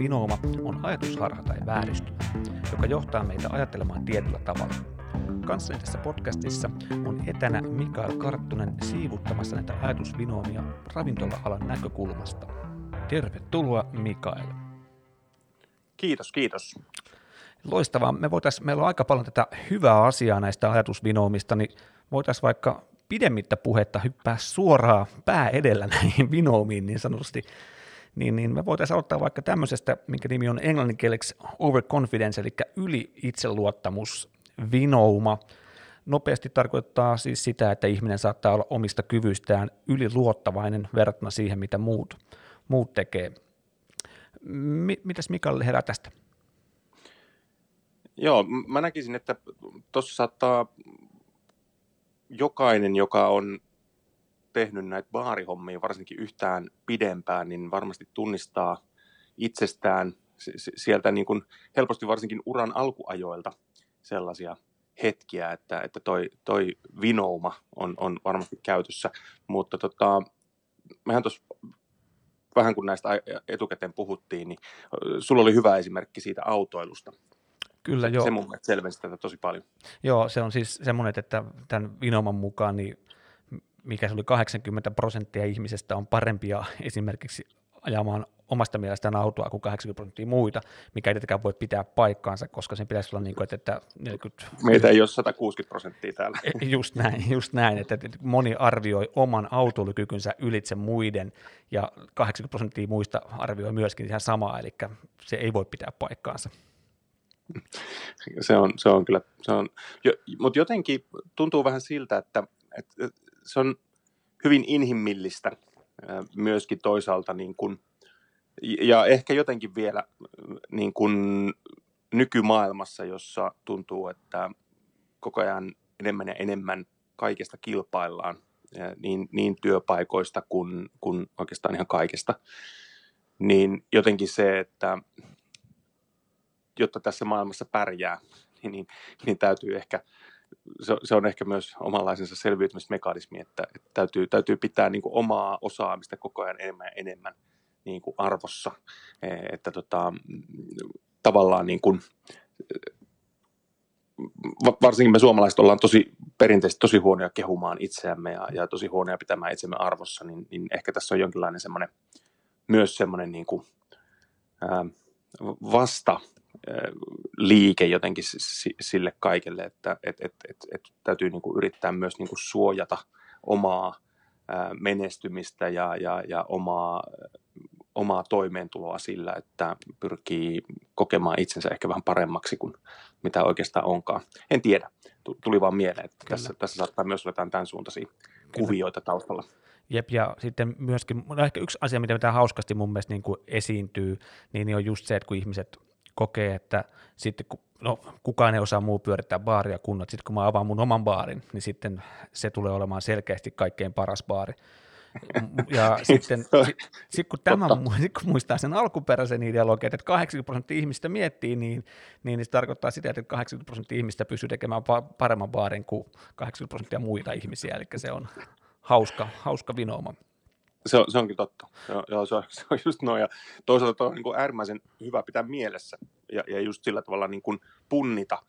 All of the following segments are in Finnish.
Ajatusvinooma on ajatusharha tai vääristymä, joka johtaa meitä ajattelemaan tietyllä tavalla. Kanssani tässä podcastissa on etänä Mikael Karttunen siivuttamassa näitä ajatusvinoomia ravintola-alan näkökulmasta. Tervetuloa Mikael. Kiitos, kiitos. Loistavaa. Me voitais, meillä on aika paljon tätä hyvää asiaa näistä ajatusvinoomista, niin voitaisiin vaikka pidemmittä puhetta hyppää suoraan pää edellä näihin vinoomiin niin sanotusti niin, niin me voitaisiin aloittaa vaikka tämmöisestä, minkä nimi on englanninkieleksi overconfidence, eli yli itseluottamus, vinouma. Nopeasti tarkoittaa siis sitä, että ihminen saattaa olla omista kyvyistään yliluottavainen verrattuna siihen, mitä muut, muut tekee. M- mitäs Mikael herää tästä? Joo, mä näkisin, että tuossa saattaa jokainen, joka on tehnyt näitä baarihommia varsinkin yhtään pidempään, niin varmasti tunnistaa itsestään sieltä niin kuin helposti varsinkin uran alkuajoilta sellaisia hetkiä, että, että toi, toi vinouma on, on varmasti käytössä. Mutta tota, mehän tuossa vähän kun näistä etukäteen puhuttiin, niin sulla oli hyvä esimerkki siitä autoilusta. Kyllä, joo. Se mun mielestä selvensi tätä tosi paljon. Joo, se on siis semmoinen, että tämän Vinoman mukaan niin mikä se oli 80 prosenttia ihmisestä on parempia esimerkiksi ajamaan omasta mielestään autoa kuin 80 prosenttia muita, mikä ei tietenkään voi pitää paikkaansa, koska sen pitäisi olla niin kuin, että 40... Meitä ei ole 160 prosenttia täällä. E, just näin, just näin että moni arvioi oman autoilukykynsä ylitse muiden, ja 80 prosenttia muista arvioi myöskin ihan samaa, eli se ei voi pitää paikkaansa. Se on, se on kyllä, se on, jo, mutta jotenkin tuntuu vähän siltä, että, että se on hyvin inhimillistä myöskin toisaalta niin kuin, ja ehkä jotenkin vielä niin kuin nykymaailmassa, jossa tuntuu, että koko ajan enemmän ja enemmän kaikesta kilpaillaan, niin, niin työpaikoista kuin, kuin oikeastaan ihan kaikesta, niin jotenkin se, että jotta tässä maailmassa pärjää, niin, niin, niin täytyy ehkä se, se on ehkä myös omanlaisensa selviytymismekanismi, että, että täytyy, täytyy pitää niin kuin omaa osaamista koko ajan enemmän ja enemmän niin kuin arvossa, e, että tota, tavallaan niin kuin, varsinkin me suomalaiset ollaan tosi perinteisesti tosi huonoja kehumaan itseämme ja, ja tosi huonoja pitämään itsemme arvossa, niin, niin ehkä tässä on jonkinlainen semmoinen, myös semmoinen niin kuin, ää, vasta liike jotenkin sille kaikelle, että et, et, et, et täytyy niin kuin yrittää myös niin kuin suojata omaa menestymistä ja, ja, ja omaa, omaa toimeentuloa sillä, että pyrkii kokemaan itsensä ehkä vähän paremmaksi kuin mitä oikeastaan onkaan. En tiedä, tuli vaan mieleen, että tässä, tässä saattaa myös olla tämän suuntaisia Kyllä. kuvioita taustalla. Jep, ja sitten myöskin, no ehkä yksi asia, mitä tämä hauskasti mun mielestä niin kuin esiintyy, niin on just se, että kun ihmiset kokee, että sitten kun, no, kukaan ei osaa muu pyörittää baaria kunnolla, sitten kun mä avaan mun oman baarin, niin sitten se tulee olemaan selkeästi kaikkein paras baari. Ja sitten sit, sit kun, tämä, sit kun muistaa sen alkuperäisen ideologian, että 80 prosenttia ihmistä miettii, niin, niin, niin se tarkoittaa sitä, että 80 prosenttia ihmistä pystyy tekemään paremman baarin kuin 80 prosenttia muita ihmisiä, eli se on hauska, hauska vinooma. Se, on, se onkin totta. Joo, joo se, on, se on just noin. Ja toisaalta on niin kuin äärimmäisen hyvä pitää mielessä ja, ja just sillä tavalla niin kuin punnita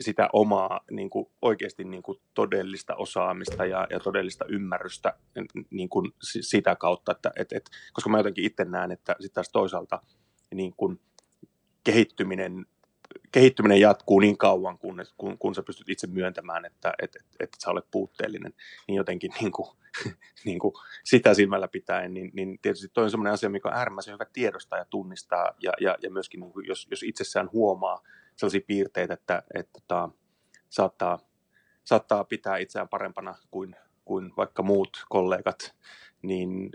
sitä omaa niin kuin oikeasti niin kuin todellista osaamista ja, ja todellista ymmärrystä niin kuin sitä kautta, että et, et, koska mä jotenkin itse näen, että sitten taas toisaalta niin kuin kehittyminen kehittyminen jatkuu niin kauan, kun, kun, kun sä pystyt itse myöntämään, että et, et, et sä olet puutteellinen, niin jotenkin niin kuin, niin kuin sitä silmällä pitäen, niin, niin tietysti toi on sellainen asia, mikä on äärimmäisen hyvä tiedostaa ja tunnistaa, ja, ja, ja myöskin niin kuin, jos, jos itsessään huomaa sellaisia piirteitä, että, että, että tota, saattaa, saattaa pitää itseään parempana kuin, kuin vaikka muut kollegat, niin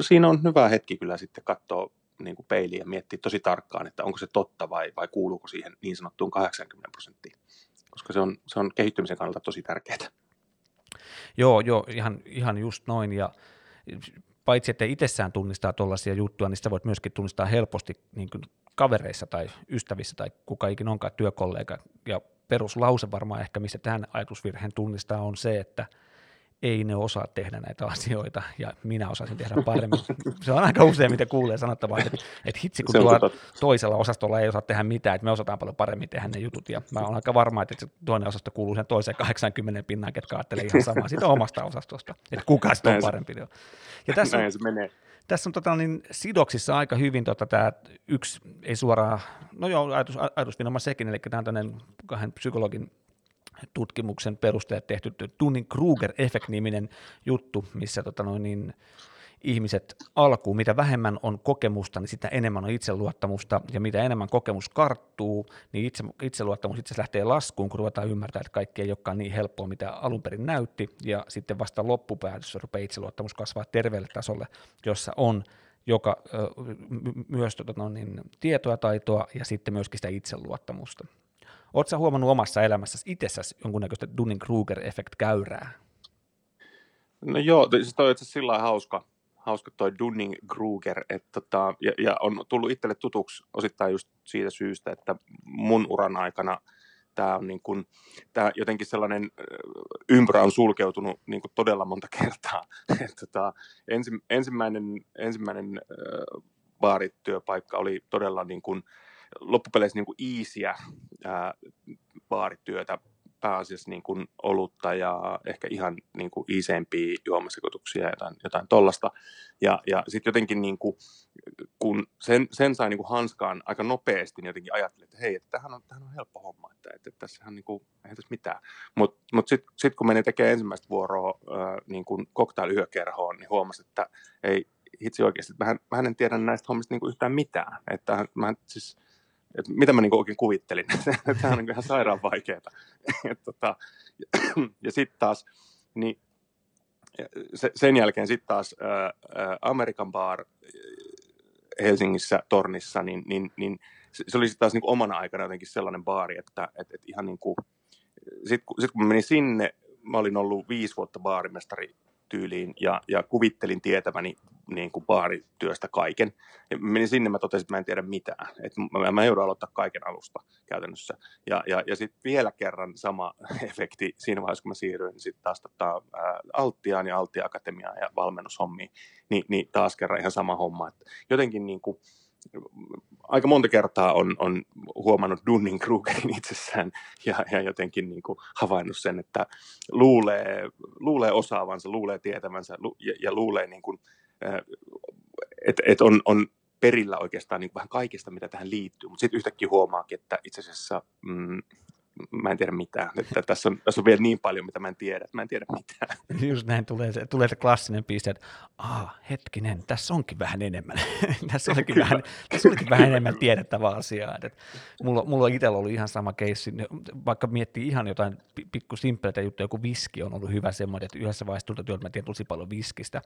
siinä on hyvä hetki kyllä sitten katsoa niin kuin peiliin ja miettiä tosi tarkkaan, että onko se totta vai, vai kuuluuko siihen niin sanottuun 80 prosenttiin, koska se on, se on kehittymisen kannalta tosi tärkeää. Joo, joo, ihan, ihan just noin, ja paitsi että itsessään tunnistaa tuollaisia juttuja, niin sitä voit myöskin tunnistaa helposti niin kuin kavereissa tai ystävissä tai kuka ikinä onkaan työkollega, ja peruslause varmaan ehkä, missä tämän ajatusvirheen tunnistaa, on se, että ei ne osaa tehdä näitä asioita, ja minä osaisin tehdä paremmin. Se on aika usein, mitä kuulee sanottavaa, että, että hitsi, kun tuo toisella osastolla ei osaa tehdä mitään, että me osataan paljon paremmin tehdä ne jutut, ja mä olen aika varma, että se toinen osasto kuuluu sen toiseen 80 pinnaan, ketkä ajattelee ihan samaa siitä omasta osastosta, että kuka sitä on parempi. Ja tässä on, menee. Tässä on tota, niin, sidoksissa aika hyvin tota, tämä yksi, ei suoraan, no joo, ajatus, ajatusvinoma sekin, eli tämä on kahden psykologin tutkimuksen perusteet tehty Dunning-Kruger-effekt-niminen juttu, missä tota noin, niin, ihmiset alkuun, mitä vähemmän on kokemusta, niin sitä enemmän on itseluottamusta, ja mitä enemmän kokemus karttuu, niin itse, itseluottamus itse lähtee laskuun, kun ruvetaan ymmärtää, että kaikki ei olekaan niin helppoa, mitä alun perin näytti, ja sitten vasta loppupäätössä rupeaa itseluottamus kasvaa terveelle tasolle, jossa on joka, myös tota, no, niin, tietoa, taitoa ja sitten myöskin sitä itseluottamusta. Oletko huomannut omassa elämässäsi itsessäsi jonkunnäköistä Dunning-Kruger-effekt-käyrää? No joo, siis toi on itse sillä hauska, hauska toi Dunning-Kruger, että tota, ja, ja, on tullut itselle tutuksi osittain just siitä syystä, että mun uran aikana tämä on niin kuin, tää jotenkin sellainen ympyrä on sulkeutunut niin todella monta kertaa. Tota, ensi, ensimmäinen ensimmäinen äh, baarityöpaikka oli todella niin kuin, loppupeleissä niin iisiä baarityötä, pääasiassa niin kuin olutta ja ehkä ihan niin kuin iisempiä juomasekoituksia jotain, jotain tollasta. Ja, ja sitten jotenkin niin kuin, kun sen, sen sai niin kuin hanskaan aika nopeasti, niin jotenkin ajattelin, että hei, että tämähän on, tämähän on helppo homma, että, että, tässähän niin kuin, ei tässä mitään. Mutta mut, mut sitten sit kun meni tekemään ensimmäistä vuoroa ää, niin kuin cocktail-yökerhoon, niin huomasi, että ei, hitsi oikeasti, että mä, mä en tiedä näistä hommista niin kuin yhtään mitään. Että mä, siis, että mitä mä niin oikein kuvittelin. Tämä on niin ihan sairaan vaikeaa. tota, ja sitten taas, niin se, sen jälkeen sitten taas ää, American Bar Helsingissä tornissa, niin, niin, niin se, se oli sitten taas niin omana aikana jotenkin sellainen baari, että et, et ihan niin kuin, sitten sit kun menin sinne, mä olin ollut viisi vuotta baarimestari tyyliin ja, ja kuvittelin tietäväni niin kuin baarityöstä kaiken. Ja menin sinne, mä totesin, että mä en tiedä mitään. Että mä, mä joudun aloittaa kaiken alusta käytännössä. Ja, ja, ja sitten vielä kerran sama efekti siinä vaiheessa, kun mä siirryin sitten taas tota, ää, Alttiaan ja Altia Akatemiaan ja valmennushommiin, niin, niin taas kerran ihan sama homma. Että jotenkin niin kuin, aika monta kertaa on, on huomannut Dunning-Krugerin itsessään ja, ja jotenkin niin kuin havainnut sen, että luulee, luulee osaavansa, luulee tietävänsä ja, ja luulee, niin kuin, että et on, on perillä oikeastaan niin vähän kaikesta, mitä tähän liittyy, mutta sitten yhtäkkiä huomaakin, että itse asiassa mm, mä en tiedä mitään. Että tässä, on, tässä on vielä niin paljon, mitä mä en tiedä, että mä en tiedä mitään. Just näin tulee se, tulee se klassinen piste, että Aa, hetkinen, tässä onkin vähän enemmän. tässä, onkin vähän, tässä onkin vähän enemmän tiedettävää asiaa. Että mulla, mulla on itsellä ollut ihan sama keissi, vaikka miettii ihan jotain pikku simppeleitä juttuja, joku viski on ollut hyvä semmoinen, että yhdessä vaiheessa työtä mä tiedän tosi paljon viskistä.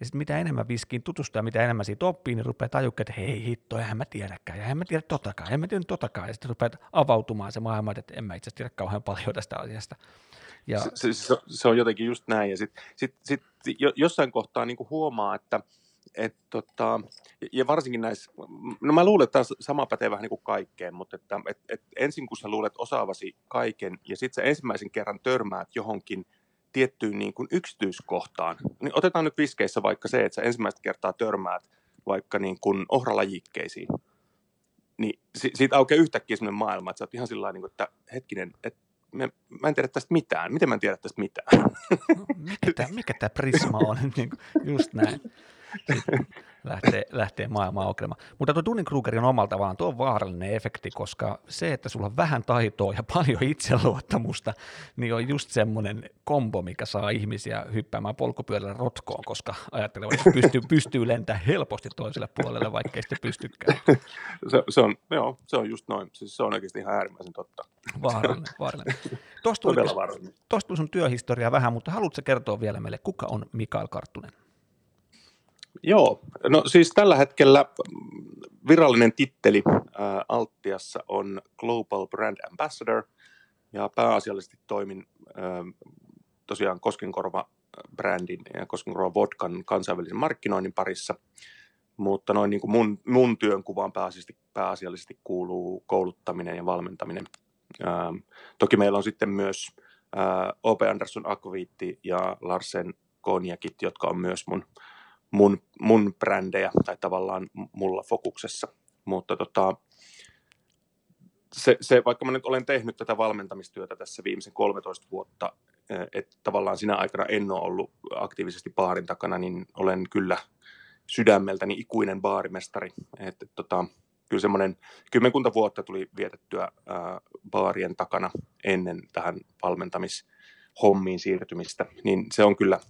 Ja sitten mitä enemmän viskiin tutustuu ja mitä enemmän siitä oppii, niin rupeaa tajukkeen, että hei hitto, eihän mä tiedäkään, ja en mä tiedä totakaan, en mä tiedä totakaan. Ja sitten rupeat avautumaan se maailma, että en mä itse tiedä kauhean paljon tästä asiasta. Ja... Se, se, se on jotenkin just näin, ja sitten sit, sit, jossain kohtaa niin huomaa, että et tota, ja varsinkin näissä, no mä luulen, että tämä sama pätee vähän niin kuin kaikkeen, mutta että, et, et ensin kun sä luulet osaavasi kaiken ja sitten sä ensimmäisen kerran törmäät johonkin tiettyyn niin kuin yksityiskohtaan, niin otetaan nyt viskeissä vaikka se, että sä ensimmäistä kertaa törmäät vaikka niin kuin ohralajikkeisiin, niin siitä aukeaa yhtäkkiä sellainen maailma, että sä oot ihan sillä niin että hetkinen, että mä, mä en tiedä tästä mitään. Miten mä en tiedä tästä mitään? No, mikä tämä mikä prisma on? Niin just näin lähtee, lähtee maailmaa aukeamaan. Mutta tuo Dunning-Kruger on omalta vaan tuo on vaarallinen efekti, koska se, että sulla on vähän taitoa ja paljon itseluottamusta, niin on just semmoinen kombo, mikä saa ihmisiä hyppäämään polkupyörällä rotkoon, koska ajattelevat, että pystyy, pystyy lentämään helposti toiselle puolelle, vaikka ei sitten pystykään. Se, se, on, joo, se on just noin. Siis se on oikeasti ihan äärimmäisen totta. Vaarallinen, vaarallinen. Tuosta tuli, tuosta tuli sun työhistoria vähän, mutta haluatko kertoa vielä meille, kuka on Mikael Karttunen? Joo, no siis tällä hetkellä virallinen titteli äh, Altiassa on Global Brand Ambassador ja pääasiallisesti toimin äh, tosiaan Koskenkorva-brändin ja Koskenkorva Vodkan kansainvälisen markkinoinnin parissa, mutta noin niin kuin mun, mun työnkuvaan pääasiallisesti, pääasiallisesti kuuluu kouluttaminen ja valmentaminen. Ähm, toki meillä on sitten myös ää, O.P. Anderson Akviitti ja Larsen Konjakit, jotka on myös mun, mun, mun brändejä tai tavallaan mulla fokuksessa. Mutta tota, se, se, vaikka mä nyt olen tehnyt tätä valmentamistyötä tässä viimeisen 13 vuotta, että tavallaan sinä aikana en ole ollut aktiivisesti baarin takana, niin olen kyllä sydämeltäni ikuinen baarimestari. Et, et, tota, kyllä semmoinen kymmenkunta vuotta tuli vietettyä ää, baarien takana ennen tähän valmentamishommiin siirtymistä, niin se on kyllä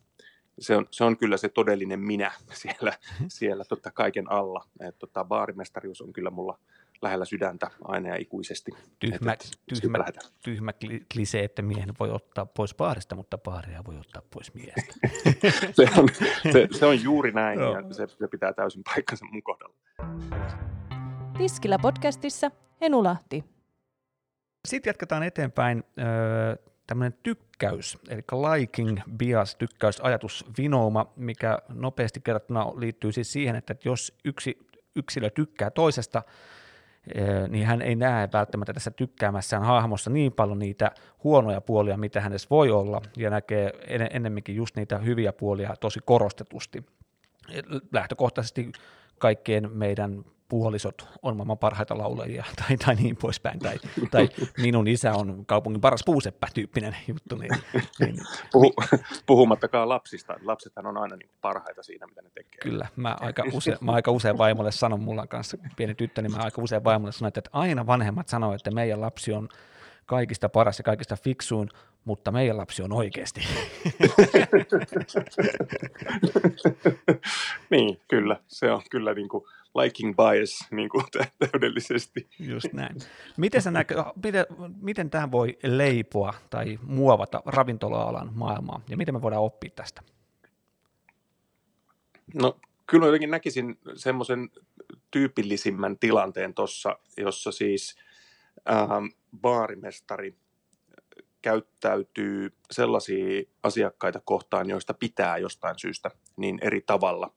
se on, se on kyllä se todellinen minä siellä, siellä tota kaiken alla. Et, tota, baarimestarius on kyllä mulla lähellä sydäntä aina ja ikuisesti. Tyhmä, et, tyhmä, tyhmä klisee, että miehen voi ottaa pois baarista, mutta baaria voi ottaa pois miestä. se, on, se, se on juuri näin no. ja se, se pitää täysin paikkansa mun kohdalla. Tiskillä podcastissa Enu Lahti. Sitten jatketaan eteenpäin. Tämmöinen tykkäys, eli liking bias, tykkäys, ajatus, vinouma, mikä nopeasti kerrottuna liittyy siis siihen, että jos yksi yksilö tykkää toisesta, niin hän ei näe välttämättä tässä tykkäämässään hahmossa niin paljon niitä huonoja puolia, mitä hänessä voi olla, ja näkee enemmänkin just niitä hyviä puolia tosi korostetusti. Lähtökohtaisesti kaikkien meidän puolisot on maailman parhaita laulajia tai, tai niin poispäin, tai, tai minun isä on kaupungin paras puuseppä tyyppinen juttu. Niin, niin, Puhu, puhumattakaan lapsista, lapsethan on aina niin parhaita siinä, mitä ne tekee. Kyllä, mä aika, use, mä aika usein vaimolle sanon, mulla kanssa pieni tyttö, niin mä aika usein vaimolle sanon, että aina vanhemmat sanoo, että meidän lapsi on kaikista paras ja kaikista fiksuin, mutta meidän lapsi on oikeasti. niin, kyllä. Se on kyllä niin kuin liking bias niin kuin täydellisesti. Just näin. Miten, sä näkö, miten, miten tämä voi leipoa tai muovata ravintola-alan maailmaa ja miten me voidaan oppia tästä? No kyllä jotenkin näkisin semmoisen tyypillisimmän tilanteen tuossa, jossa siis ähm, baarimestari käyttäytyy sellaisia asiakkaita kohtaan, joista pitää jostain syystä niin eri tavalla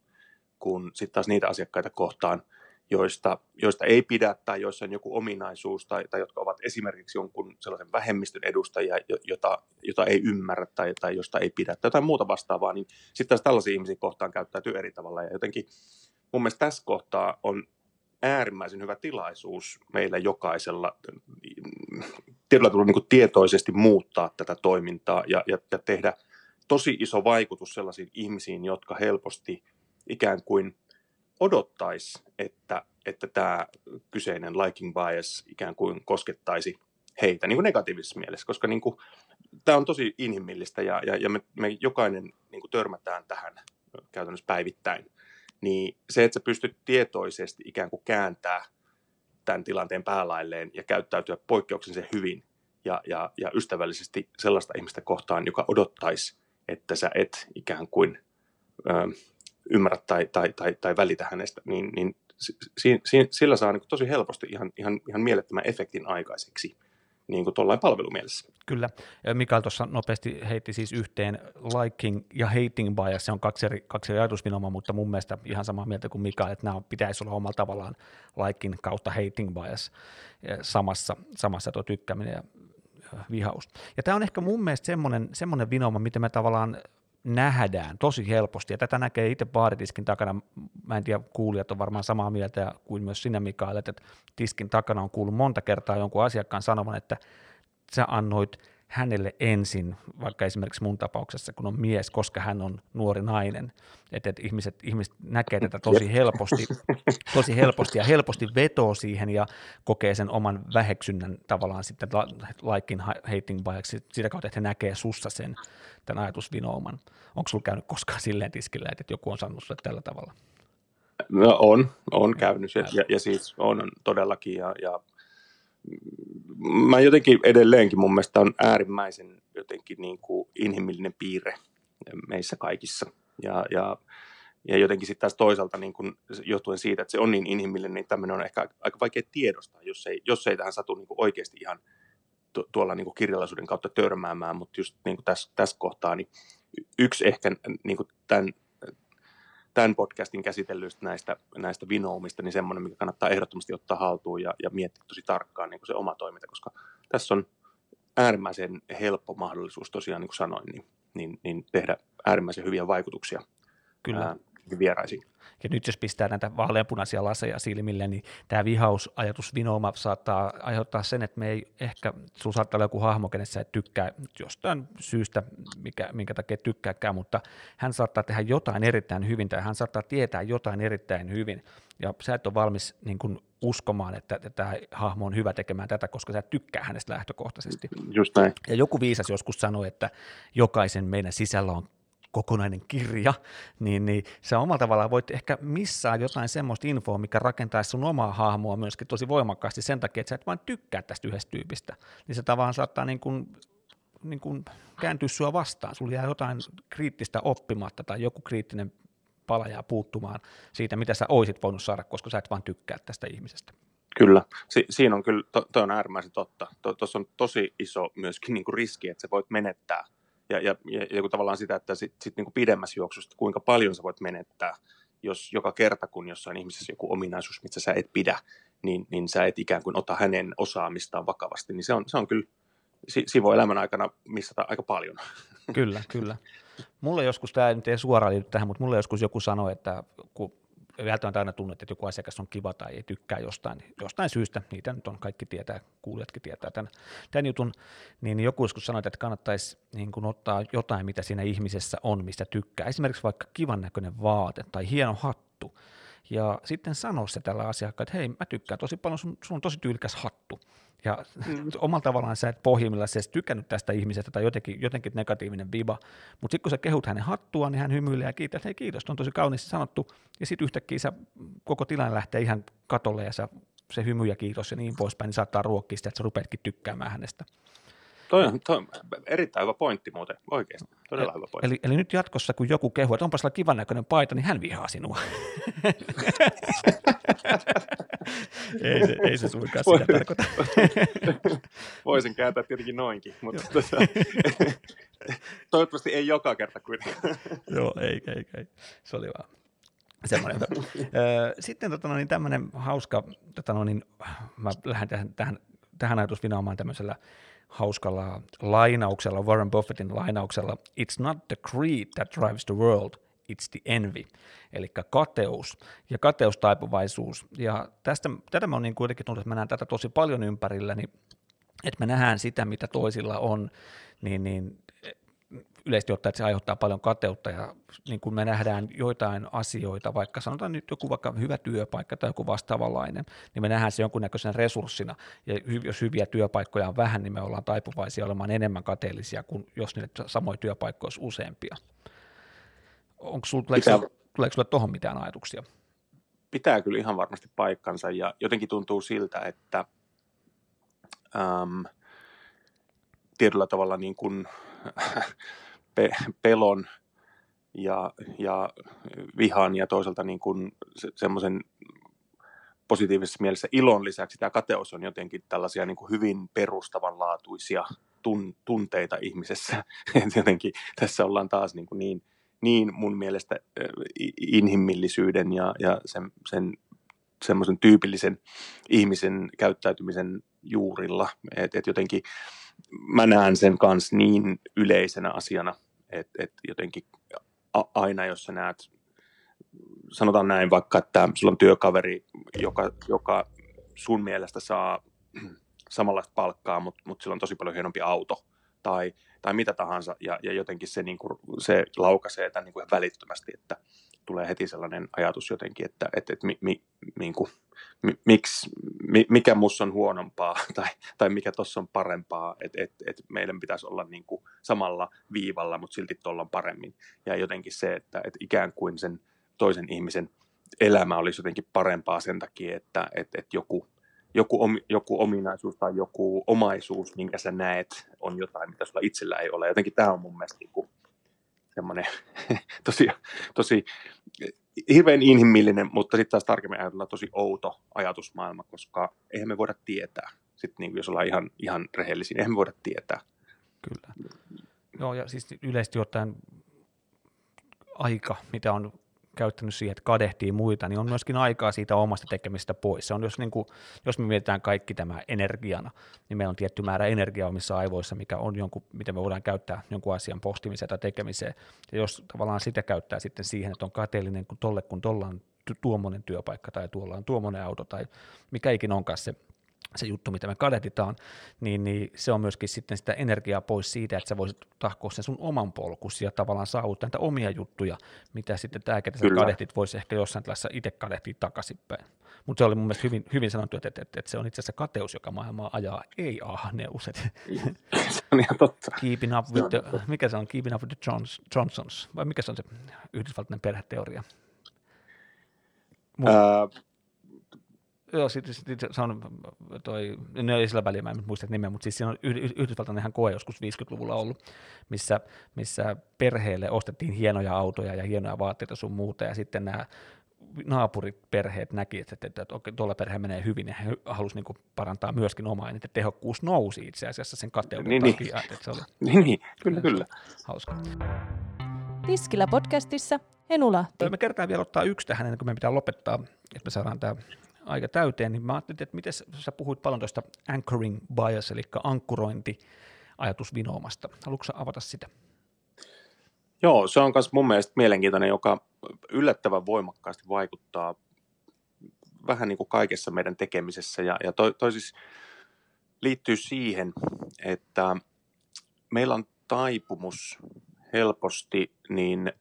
kuin sitten taas niitä asiakkaita kohtaan, joista, joista ei pidä tai joissa on joku ominaisuus tai, tai jotka ovat esimerkiksi jonkun sellaisen vähemmistön edustajia, jota, jota ei ymmärrä tai, tai josta ei pidä tai jotain muuta vastaavaa, niin sitten taas tällaisia ihmisiä kohtaan käyttäytyy eri tavalla. Ja jotenkin mun mielestä tässä kohtaa on äärimmäisen hyvä tilaisuus meillä jokaisella tietyllä tavalla niin tietoisesti muuttaa tätä toimintaa ja, ja, ja tehdä tosi iso vaikutus sellaisiin ihmisiin, jotka helposti ikään kuin odottaisi, että, että tämä kyseinen liking bias ikään kuin koskettaisi heitä niin kuin negatiivisessa mielessä, koska niin kuin, tämä on tosi inhimillistä ja, ja, ja me, me jokainen niin kuin törmätään tähän käytännössä päivittäin. Niin se, että sä pystyt tietoisesti ikään kuin kääntää tämän tilanteen päälailleen ja käyttäytyä poikkeuksellisen hyvin ja, ja, ja ystävällisesti sellaista ihmistä kohtaan, joka odottaisi, että sä et ikään kuin ö, ymmärrä tai, tai, tai, tai välitä hänestä, niin, niin si, si, sillä saa niin tosi helposti ihan, ihan, ihan mielettömän efektin aikaiseksi niin kuin tuollain palvelumielessä. Kyllä. Mikael tuossa nopeasti heitti siis yhteen liking ja hating bias, se on kaksi eri, kaksi eri ajatusvinoma, mutta mun mielestä ihan samaa mieltä kuin Mikael, että nämä pitäisi olla omalla tavallaan liking kautta hating bias samassa, samassa tuo tykkääminen ja vihaus. Ja tämä on ehkä mun mielestä semmoinen, semmoinen vinoma, miten me tavallaan nähdään tosi helposti, ja tätä näkee itse baaritiskin takana, mä en tiedä, kuulijat on varmaan samaa mieltä kuin myös sinä Mikael, että tiskin takana on kuullut monta kertaa jonkun asiakkaan sanovan, että sä annoit hänelle ensin, vaikka esimerkiksi mun tapauksessa, kun on mies, koska hän on nuori nainen, että, että ihmiset, ihmiset näkee tätä tosi helposti, tosi helposti ja helposti vetoo siihen ja kokee sen oman väheksynnän tavallaan sitten liking hating biaksi sitä kautta, että he näkee sussa sen tämän ajatusvinouman. Onko sulla käynyt koskaan silleen tiskillä, että joku on sanonut sulle tällä tavalla? No on, on käynyt ja, ja, ja siis on todellakin ja, ja mä jotenkin edelleenkin mun mielestä on äärimmäisen jotenkin niin kuin inhimillinen piirre meissä kaikissa. Ja, ja, ja jotenkin sitten taas toisaalta niin kuin, johtuen siitä, että se on niin inhimillinen, niin tämmöinen on ehkä aika vaikea tiedostaa, jos ei, jos ei tähän satu niin kuin oikeasti ihan tuolla niin kuin kirjallisuuden kautta törmäämään, mutta just niin kuin tässä, tässä kohtaa, niin yksi ehkä niin kuin tämän tämän podcastin käsitellyistä näistä, näistä vinoumista, niin semmoinen, mikä kannattaa ehdottomasti ottaa haltuun ja, ja miettiä tosi tarkkaan niin kuin se oma toiminta, koska tässä on äärimmäisen helppo mahdollisuus tosiaan, niin kuin sanoin, niin, niin, niin tehdä äärimmäisen hyviä vaikutuksia Kyllä. ää, vieraisiin. Ja nyt jos pistää näitä vaaleanpunaisia laseja silmille, niin tämä vihausajatus vinooma saattaa aiheuttaa sen, että me ei ehkä, sulla saattaa olla joku hahmo, kenessä et tykkää jostain syystä, mikä, minkä takia tykkääkään, mutta hän saattaa tehdä jotain erittäin hyvin tai hän saattaa tietää jotain erittäin hyvin ja sä et ole valmis niin kuin uskomaan, että, että tämä hahmo on hyvä tekemään tätä, koska sä tykkää hänestä lähtökohtaisesti. Just näin. Ja joku viisas joskus sanoi, että jokaisen meidän sisällä on kokonainen kirja, niin, niin sä omalla tavallaan voit ehkä missaa jotain semmoista infoa, mikä rakentaisi sun omaa hahmoa myöskin tosi voimakkaasti sen takia, että sä et vain tykkää tästä yhdestä tyypistä. Niin se tavallaan saattaa niin kuin, niin kuin kääntyä sua vastaan. Sulla jää jotain kriittistä oppimatta tai joku kriittinen pala jää puuttumaan siitä, mitä sä oisit voinut saada, koska sä et vaan tykkää tästä ihmisestä. Kyllä, si- siinä on kyllä, to, to on äärimmäisen totta. Tuossa on tosi iso myöskin niin kuin riski, että sä voit menettää ja, ja, ja, ja tavallaan sitä, että sit, sit niin kuin pidemmässä juoksussa, kuinka paljon sä voit menettää, jos joka kerta, kun jossain ihmisessä joku ominaisuus, mitä sä et pidä, niin, niin sä et ikään kuin ota hänen osaamistaan vakavasti, niin se on, se on kyllä, si, voi elämän aikana missata aika paljon. Kyllä, kyllä. Mulle joskus, tämä nyt suoraan liity tähän, mutta mulle joskus joku sanoi, että kun välttämättä aina tunnet, että joku asiakas on kiva tai ei tykkää jostain, jostain syystä, niitä nyt on, kaikki tietää, kuulijatkin tietää tämän, tämän jutun, niin joku joskus sanoi, että kannattaisi niin kuin ottaa jotain, mitä siinä ihmisessä on, mistä tykkää, esimerkiksi vaikka kivan näköinen vaate tai hieno hattu, ja sitten sanoa se tällä asiakkaalle, että hei, mä tykkään tosi paljon, sun, sun on tosi tyylikäs hattu, ja mm. omalla tavallaan sä et pohjimmillaan se tykännyt tästä ihmisestä tai jotenkin, jotenkin negatiivinen viba, mutta sitten kun sä kehut hänen hattua, niin hän hymyilee ja kiittää, että hei kiitos, on tosi kauniisti sanottu, ja sitten yhtäkkiä sä, koko tilanne lähtee ihan katolle ja sä, se hymy ja kiitos ja niin poispäin, niin saattaa ruokkia sitä, että sä rupeatkin tykkäämään hänestä. Toi on, toi on erittäin hyvä pointti muuten, oikeasti, todella hyvä pointti. Eli, eli nyt jatkossa, kun joku kehuu, että onpas kivan näköinen paita, niin hän vihaa sinua. ei, se, ei se suinkaan sitä tarkoita. Voisin kääntää tietenkin noinkin, mutta tota, toivottavasti ei joka kerta kuitenkaan. Joo, ei, ei, ei. Se oli vaan semmoinen. Sitten tota, no, niin tämmöinen hauska, tota, no, niin, mä lähden tähän, tähän, tähän ajatusvinaamaan tämmöisellä hauskalla lainauksella, Warren Buffettin lainauksella, It's not the greed that drives the world, it's the envy, eli kateus ja kateustaipuvaisuus. Ja tästä, tätä mä oon niin kuitenkin tuntunut, että mä näen tätä tosi paljon ympärilläni, että me nähdään sitä, mitä toisilla on, niin, niin yleisesti ottaen, että se aiheuttaa paljon kateutta ja niin kun me nähdään joitain asioita, vaikka sanotaan nyt joku vaikka hyvä työpaikka tai joku vastaavanlainen, niin me nähdään se jonkunnäköisen resurssina ja jos hyviä työpaikkoja on vähän, niin me ollaan taipuvaisia olemaan enemmän kateellisia kuin jos niitä samoja työpaikkoja olisi useampia. Onko sulla, tuleeko, tuleeko sulle tuohon mitään ajatuksia? Pitää kyllä ihan varmasti paikkansa ja jotenkin tuntuu siltä, että äm, tietyllä tavalla niin kuin pe- pelon ja, ja vihan ja toisaalta niin kuin se, semmoisen positiivisessa mielessä ilon lisäksi tämä kateus on jotenkin tällaisia niin kuin hyvin perustavanlaatuisia tun, tunteita ihmisessä. Et jotenkin tässä ollaan taas niin, kuin niin, niin mun mielestä inhimillisyyden ja, ja sen, sen semmoisen tyypillisen ihmisen käyttäytymisen juurilla. että et jotenkin mä näen sen kanssa niin yleisenä asiana, että, että jotenkin aina jos sä näet, sanotaan näin vaikka, että sulla on työkaveri, joka, joka sun mielestä saa samanlaista palkkaa, mutta, mutta sillä on tosi paljon hienompi auto tai, tai mitä tahansa, ja, ja jotenkin se, niin kuin, se laukaisee tämän niin kuin välittömästi, että tulee heti sellainen ajatus jotenkin, että, että, että mi, mi, niin kuin, miksi, mikä musta on huonompaa tai, tai mikä tuossa on parempaa, että et, et meidän pitäisi olla niin kuin samalla viivalla, mutta silti tuolla paremmin. Ja jotenkin se, että et ikään kuin sen toisen ihmisen elämä olisi jotenkin parempaa sen takia, että et, et joku, joku, om, joku ominaisuus tai joku omaisuus, minkä sä näet, on jotain, mitä sulla itsellä ei ole. Jotenkin tämä on mun mielestä niin kuin semmoinen tosi, tosi hirveän inhimillinen, mutta sitten taas tarkemmin ajatella tosi outo ajatusmaailma, koska eihän me voida tietää. Sitten niin jos ollaan ihan, ihan rehellisiä, eihän me voida tietää. Kyllä. Joo, ja siis yleisesti ottaen aika, mitä on käyttänyt siihen, että kadehtii muita, niin on myöskin aikaa siitä omasta tekemistä pois. Se on, jos, niin kuin, jos me mietitään kaikki tämä energiana, niin meillä on tietty määrä energiaa omissa aivoissa, mikä on jonkun, miten me voidaan käyttää jonkun asian postimiseen tai tekemiseen. Ja jos tavallaan sitä käyttää sitten siihen, että on kateellinen kun tolle, kun tuolla on tuommoinen työpaikka tai tuolla on tuommoinen auto tai mikä ikinä onkaan se se juttu, mitä me kadehditaan, niin, niin se on myöskin sitten sitä energiaa pois siitä, että sä voisit tahkoa sen sun oman polkusi ja tavallaan saavuttaa niitä omia juttuja, mitä sitten tämä, ketä sä kadehtit, voisi ehkä jossain tällaisessa itse kadehtia takaisinpäin. Mutta se oli mun mielestä hyvin, hyvin sanottu, että, että, että, se on itse asiassa kateus, joka maailmaa ajaa, ei ahneus. se on ihan totta. Keeping up with the, mikä se on, keeping up with the Johns, Johnsons, vai mikä se on se yhdysvaltainen perheteoria? Mut, uh, joo, sitten sit, se on toi, no ei sillä väliä, mä en muista nimeä, mutta siis siinä on Yhdysvaltainen ihan koe joskus 50-luvulla ollut, missä, missä perheelle ostettiin hienoja autoja ja hienoja vaatteita sun muuta, ja sitten nämä naapuriperheet näki, että, että, että, että tuolla perhe menee hyvin, ja he halusivat niin parantaa myöskin omaa, niin tehokkuus nousi itse asiassa sen kateuden niin, takia. Niin. Että se oli, niin, niin, kyllä, kyllä. Hauska. Tiskillä podcastissa Henulahti. Me kertaan vielä ottaa yksi tähän, ennen kuin me pitää lopettaa, että me saadaan tämä aika täyteen, niin mä ajattelin, että miten sä puhuit paljon tuosta anchoring bias, eli ankkurointi ajatusvinoomasta. Haluatko avata sitä? Joo, se on myös mun mielestä mielenkiintoinen, joka yllättävän voimakkaasti vaikuttaa vähän niin kuin kaikessa meidän tekemisessä. Ja, ja toi, toi siis liittyy siihen, että meillä on taipumus helposti niin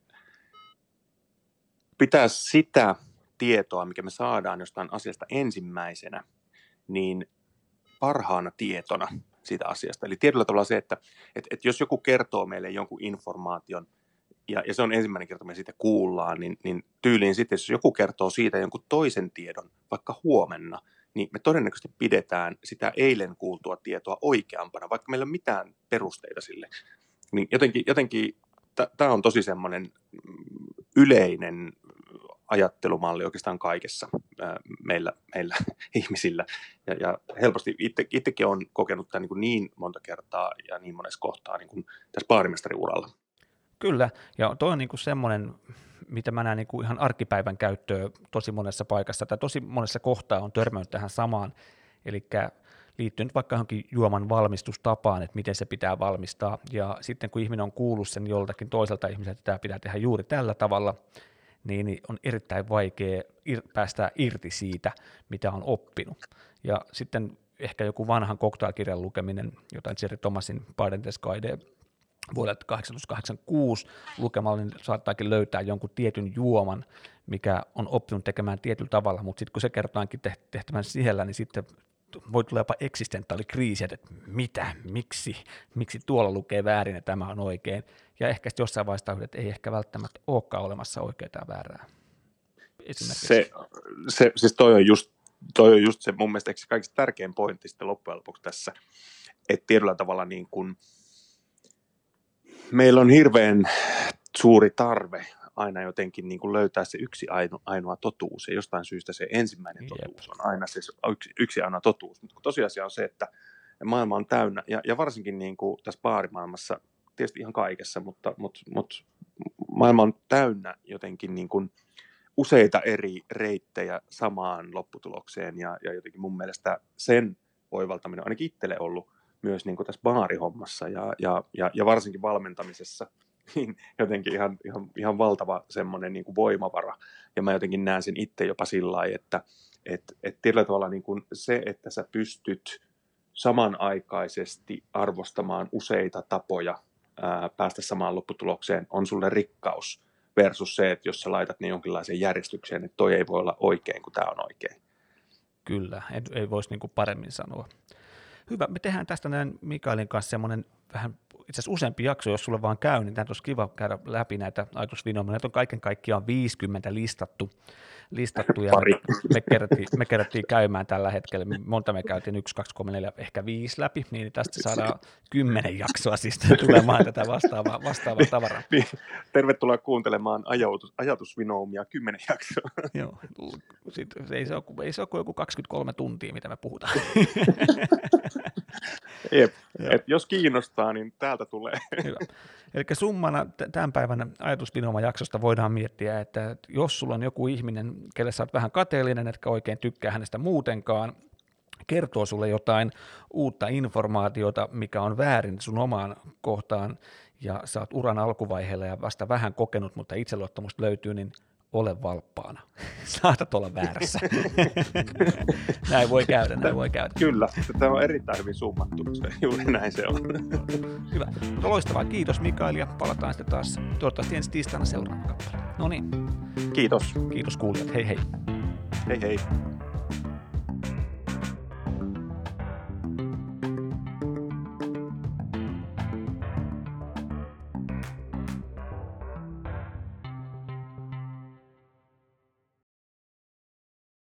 pitää sitä tietoa, mikä me saadaan jostain asiasta ensimmäisenä, niin parhaana tietona siitä asiasta. Eli tietyllä tavalla se, että, että, että jos joku kertoo meille jonkun informaation, ja, ja se on ensimmäinen kerta, me siitä kuullaan, niin, niin tyyliin sitten, jos joku kertoo siitä jonkun toisen tiedon, vaikka huomenna, niin me todennäköisesti pidetään sitä eilen kuultua tietoa oikeampana, vaikka meillä ei ole mitään perusteita sille. Niin jotenkin, jotenkin tämä on tosi semmoinen yleinen ajattelumalli oikeastaan kaikessa meillä, meillä ihmisillä. Ja, ja helposti itse, itsekin olen kokenut tämän niin, niin monta kertaa ja niin monessa kohtaa niin kuin tässä baarimestariuralla. Kyllä, ja toi on niin kuin semmoinen, mitä mä näen niin kuin ihan arkipäivän käyttöä tosi monessa paikassa, tai tosi monessa kohtaa on törmännyt tähän samaan, eli liittyy nyt vaikka johonkin juoman valmistustapaan, että miten se pitää valmistaa, ja sitten kun ihminen on kuullut sen joltakin toiselta ihmiseltä, että tämä pitää tehdä juuri tällä tavalla, niin, niin on erittäin vaikea ir, päästää irti siitä, mitä on oppinut. Ja sitten ehkä joku vanhan cocktailkirjan lukeminen, jotain Jerry Thomasin Pardentes Guide vuodelta 1886 lukemalla, niin saattaakin löytää jonkun tietyn juoman, mikä on oppinut tekemään tietyllä tavalla, mutta sitten kun se kertoaankin tehtävän siellä, niin sitten voi tulla jopa eksistentaalikriisi, että mitä, miksi, miksi tuolla lukee väärin ja tämä on oikein. Ja ehkä sitten jossain vaiheessa että ei ehkä välttämättä olekaan olemassa oikeaa tai väärää. Se, se, siis toi on just, toi on just se mun mielestä se kaikista tärkein pointti sitten loppujen lopuksi tässä, että tietyllä tavalla niin kuin, meillä on hirveän suuri tarve aina jotenkin niin kuin löytää se yksi ainoa, ainoa totuus, ja jostain syystä se ensimmäinen totuus on aina se yksi, yksi ainoa totuus. Mutta tosiasia on se, että maailma on täynnä, ja, ja varsinkin niin kuin tässä baarimaailmassa, tietysti ihan kaikessa, mutta, mutta, mutta maailma on täynnä jotenkin niin kuin useita eri reittejä samaan lopputulokseen, ja, ja jotenkin mun mielestä sen oivaltaminen on ainakin itselle ollut myös niin kuin tässä baarihommassa ja, ja, ja, ja varsinkin valmentamisessa – niin jotenkin ihan, ihan, ihan valtava semmoinen niin kuin voimavara. Ja mä jotenkin näen sen itse jopa sillä lailla, että et, et tietyllä tavalla niin kuin se, että sä pystyt samanaikaisesti arvostamaan useita tapoja ää, päästä samaan lopputulokseen, on sulle rikkaus versus se, että jos sä laitat niin jonkinlaiseen järjestykseen, että toi ei voi olla oikein, kun tämä on oikein. Kyllä, ei, ei voisi niin paremmin sanoa. Hyvä, me tehdään tästä näin Mikaelin kanssa semmoinen vähän itse asiassa useampi jakso, jos sulle vaan käy, niin tämä olisi kiva käydä läpi näitä ajatusvinoja. Näitä on kaiken kaikkiaan 50 listattu, listattu ja Pari. me, kerättiin, me kerättiin käymään tällä hetkellä. Monta me käytiin, yksi, kaksi, kolme, neljä, ehkä viisi läpi, niin tästä saadaan kymmenen jaksoa siis tulemaan tätä vastaavaa, vastaavaa tavaraa. Niin, tervetuloa kuuntelemaan ajatus, ajatusvinoumia kymmenen jaksoa. Joo, sit, ei, se ole, ei se ole kuin joku 23 tuntia, mitä me puhutaan. Jep. Et jos kiinnostaa, niin täältä tulee. Hyvä. Eli summana tämän päivän ajatusvinoma-jaksosta voidaan miettiä, että jos sulla on joku ihminen, kelle sä oot vähän kateellinen, etkä oikein tykkää hänestä muutenkaan, kertoo sulle jotain uutta informaatiota, mikä on väärin sun omaan kohtaan, ja sä oot uran alkuvaiheella ja vasta vähän kokenut, mutta itseluottamusta löytyy, niin ole valppaana. Saatat olla väärässä. näin voi käydä, näin voi käydä. Kyllä, tämä on erittäin hyvin summattu. Juuri näin se on. Hyvä. Mutta loistavaa. Kiitos Mikael ja palataan sitten taas toivottavasti ensi tiistaina seuraava kappale. No niin. Kiitos. Kiitos kuulijat. Hei hei. Hei hei.